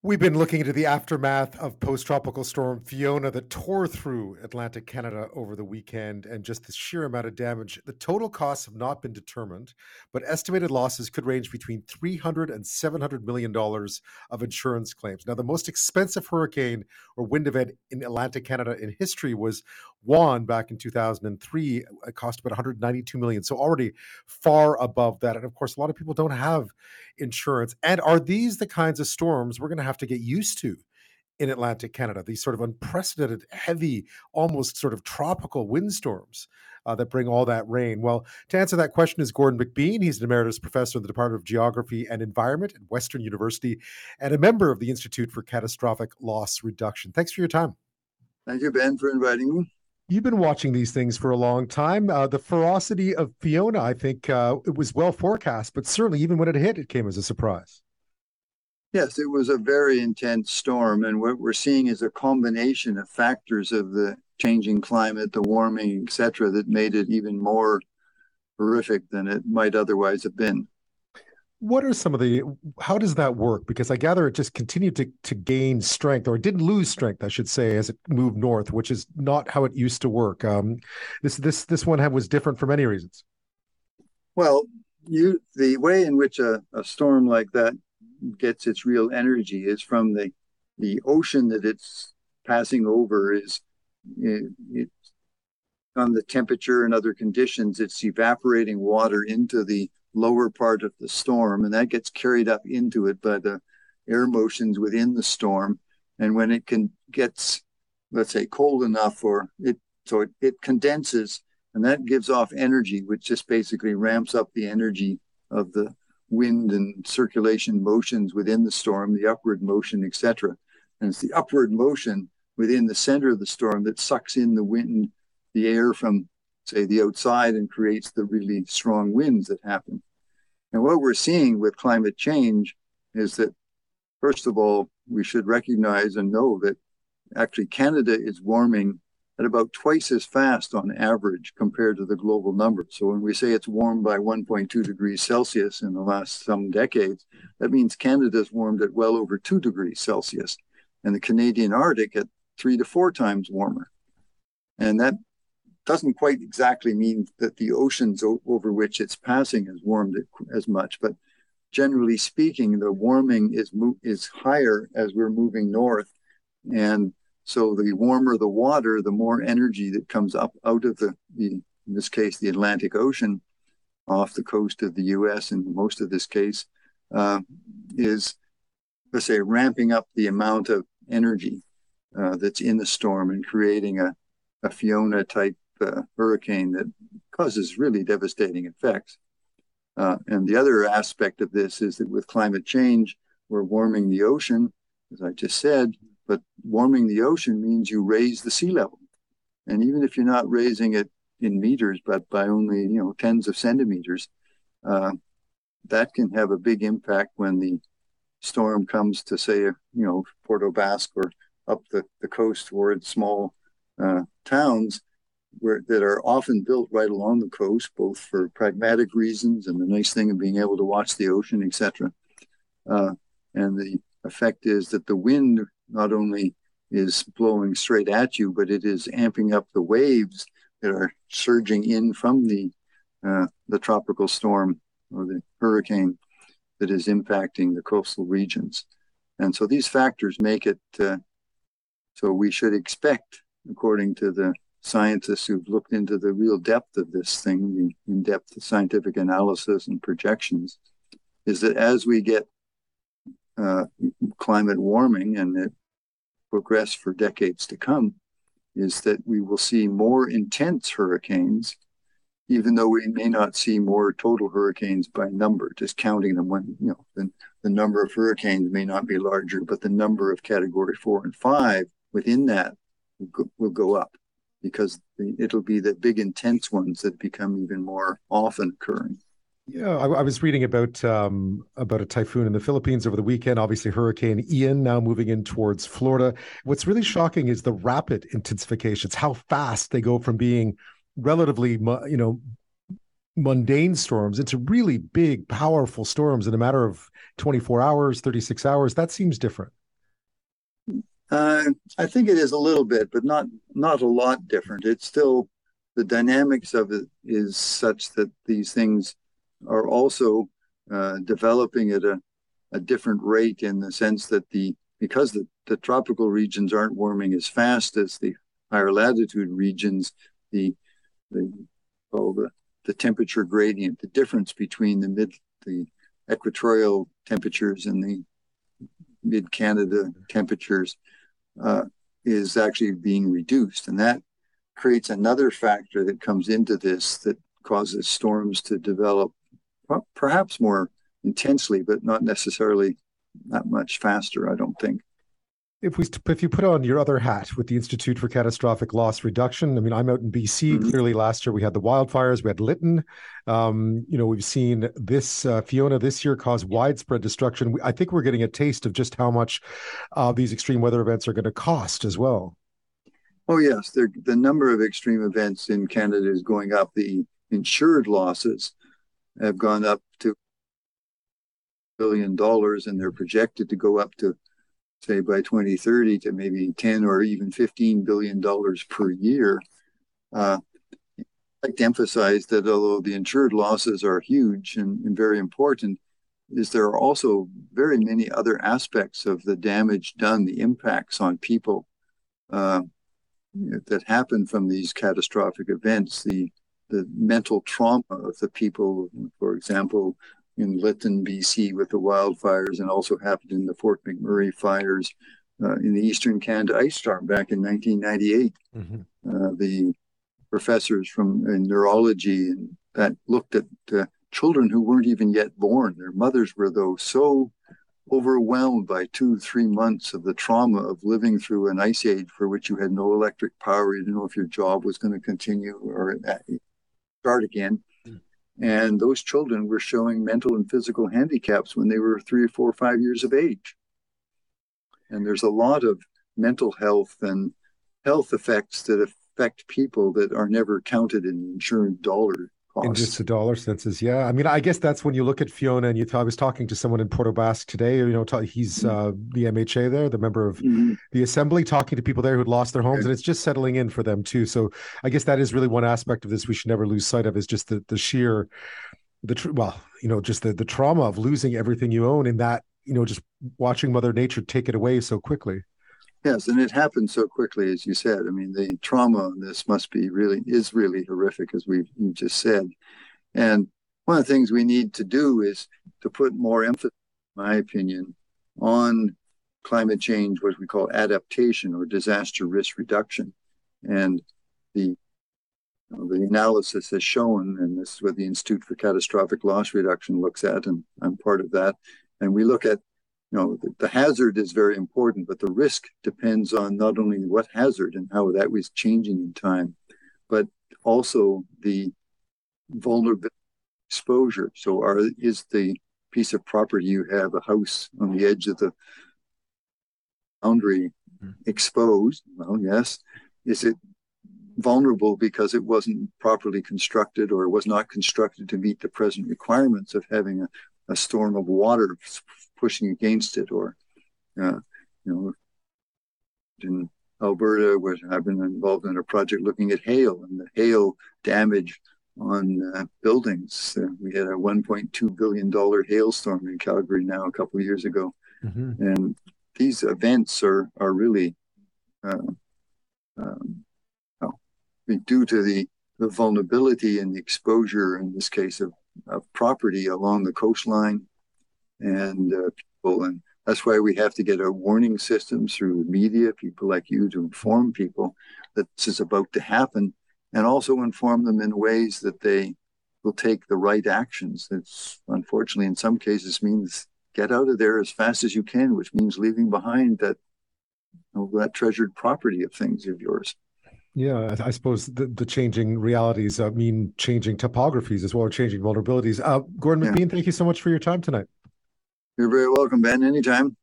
We've been looking into the aftermath of post tropical storm Fiona that tore through Atlantic Canada over the weekend and just the sheer amount of damage. The total costs have not been determined, but estimated losses could range between 300 and 700 million dollars of insurance claims. Now, the most expensive hurricane or wind event in Atlantic Canada in history was Juan back in 2003. It cost about 192 million, so already far above that. And of course, a lot of people don't have insurance. And are these the kinds of storms we're going to have to get used to in Atlantic Canada, these sort of unprecedented, heavy, almost sort of tropical windstorms uh, that bring all that rain? Well, to answer that question is Gordon McBean. He's an emeritus professor in the Department of Geography and Environment at Western University and a member of the Institute for Catastrophic Loss Reduction. Thanks for your time. Thank you, Ben, for inviting me. You've been watching these things for a long time. Uh, the ferocity of Fiona, I think, uh, it was well forecast, but certainly even when it hit, it came as a surprise. Yes, it was a very intense storm. And what we're seeing is a combination of factors of the changing climate, the warming, etc., that made it even more horrific than it might otherwise have been. What are some of the how does that work? Because I gather it just continued to to gain strength, or it didn't lose strength, I should say, as it moved north, which is not how it used to work. Um, this this this one had, was different for many reasons. Well, you the way in which a, a storm like that gets its real energy is from the the ocean that it's passing over is it, it, on the temperature and other conditions it's evaporating water into the lower part of the storm and that gets carried up into it by the air motions within the storm. And when it can gets let's say cold enough or it so it, it condenses and that gives off energy which just basically ramps up the energy of the wind and circulation motions within the storm, the upward motion, etc. And it's the upward motion within the center of the storm that sucks in the wind, the air from, say, the outside and creates the really strong winds that happen. And what we're seeing with climate change is that, first of all, we should recognize and know that actually Canada is warming at about twice as fast on average compared to the global numbers. So when we say it's warmed by 1.2 degrees Celsius in the last some decades, that means Canada's warmed at well over 2 degrees Celsius and the Canadian Arctic at 3 to 4 times warmer. And that doesn't quite exactly mean that the oceans over which it's passing has warmed as much, but generally speaking, the warming is is higher as we're moving north, and so the warmer the water, the more energy that comes up out of the, the in this case, the Atlantic Ocean off the coast of the U.S. in most of this case uh, is, let's say, ramping up the amount of energy uh, that's in the storm and creating a, a Fiona type uh, hurricane that causes really devastating effects. Uh, and the other aspect of this is that with climate change, we're warming the ocean, as I just said, but warming the ocean means you raise the sea level. And even if you're not raising it in meters, but by only, you know, tens of centimeters, uh, that can have a big impact when the storm comes to, say, you know, Port aux Basques or up the, the coast towards small uh, towns where that are often built right along the coast, both for pragmatic reasons and the nice thing of being able to watch the ocean, etc. Uh, and the effect is that the wind not only is blowing straight at you, but it is amping up the waves that are surging in from the uh, the tropical storm or the hurricane that is impacting the coastal regions. And so these factors make it uh, so we should expect, according to the scientists who've looked into the real depth of this thing, the in depth scientific analysis and projections, is that as we get uh, climate warming and it progress for decades to come is that we will see more intense hurricanes, even though we may not see more total hurricanes by number, just counting them when, you know, the, the number of hurricanes may not be larger, but the number of category four and five within that will go, will go up because it'll be the big intense ones that become even more often occurring. Yeah, I, I, was reading about um, about a typhoon in the Philippines over the weekend. Obviously, Hurricane Ian now moving in towards Florida. What's really shocking is the rapid intensifications. How fast they go from being relatively, you know, mundane storms into really big, powerful storms in a matter of 24 hours, 36 hours. That seems different. Uh, I think it is a little bit, but not not a lot different. It's still the dynamics of it is such that these things are also uh, developing at a, a different rate in the sense that the because the, the tropical regions aren't warming as fast as the higher latitude regions, the the oh, the, the temperature gradient, the difference between the mid the equatorial temperatures and the mid Canada temperatures uh, is actually being reduced, and that creates another factor that comes into this that causes storms to develop perhaps more intensely, but not necessarily that much faster. I don't think if we if you put on your other hat with the Institute for Catastrophic Loss Reduction, I mean, I'm out in BC. Mm-hmm. Clearly, last year we had the wildfires, we had Lytton. Um, you know, we've seen this uh, Fiona this year cause widespread destruction. I think we're getting a taste of just how much uh, these extreme weather events are going to cost as well. Oh yes, the number of extreme events in Canada is going up. The insured losses have gone up to billion dollars, and they're projected to go up to say by 2030 to maybe 10 or even 15 billion dollars per year. Uh, I'd like to emphasize that although the insured losses are huge and, and very important, is there are also very many other aspects of the damage done, the impacts on people uh, that happen from these catastrophic events, the the mental trauma of the people, for example, in Lytton, BC, with the wildfires, and also happened in the Fort McMurray fires uh, in the Eastern Canada ice storm back in 1998. Mm-hmm. Uh, the professors from neurology and that looked at uh, children who weren't even yet born. Their mothers were, though, so overwhelmed by two, three months of the trauma of living through an ice age for which you had no electric power. You didn't know if your job was going to continue or uh, start again. And those children were showing mental and physical handicaps when they were three or four or five years of age. And there's a lot of mental health and health effects that affect people that are never counted in insurance dollar in just the dollar senses, yeah. I mean, I guess that's when you look at Fiona and you. Th- I was talking to someone in Port aux Basques today. You know, t- he's mm-hmm. uh, the MHA there, the member of mm-hmm. the assembly, talking to people there who'd lost their homes, and it's just settling in for them too. So, I guess that is really one aspect of this we should never lose sight of is just the the sheer, the tr- well, you know, just the the trauma of losing everything you own in that you know just watching Mother Nature take it away so quickly. Yes, and it happened so quickly, as you said. I mean, the trauma on this must be really is really horrific, as we've you just said. And one of the things we need to do is to put more emphasis, in my opinion, on climate change, what we call adaptation or disaster risk reduction. And the you know, the analysis has shown, and this is what the Institute for Catastrophic Loss Reduction looks at, and I'm part of that. And we look at you know the, the, hazard is very important but the risk depends on not only what hazard and how that was changing in time but also the vulnerability exposure so are is the piece of property you have a house on the edge of the boundary mm-hmm. exposed well yes is it vulnerable because it wasn't properly constructed or was not constructed to meet the present requirements of having a, a storm of water pushing against it, or uh, you know, in Alberta, I've been involved in a project looking at hail and the hail damage on uh, buildings. Uh, we had a 1.2 billion dollar hailstorm in Calgary now a couple of years ago, mm-hmm. and these events are are really uh, um, well, due to the the vulnerability and the exposure in this case of, of property along the coastline and uh, people. And that's why we have to get our warning systems through the media, people like you, to inform people that this is about to happen, and also inform them in ways that they will take the right actions. That's unfortunately in some cases means get out of there as fast as you can, which means leaving behind that you know, that treasured property of things of yours. Yeah, I suppose the, the changing realities uh, mean changing topographies as well, or changing vulnerabilities. Uh, Gordon yeah. McBean, thank you so much for your time tonight. You're very welcome, Ben, anytime.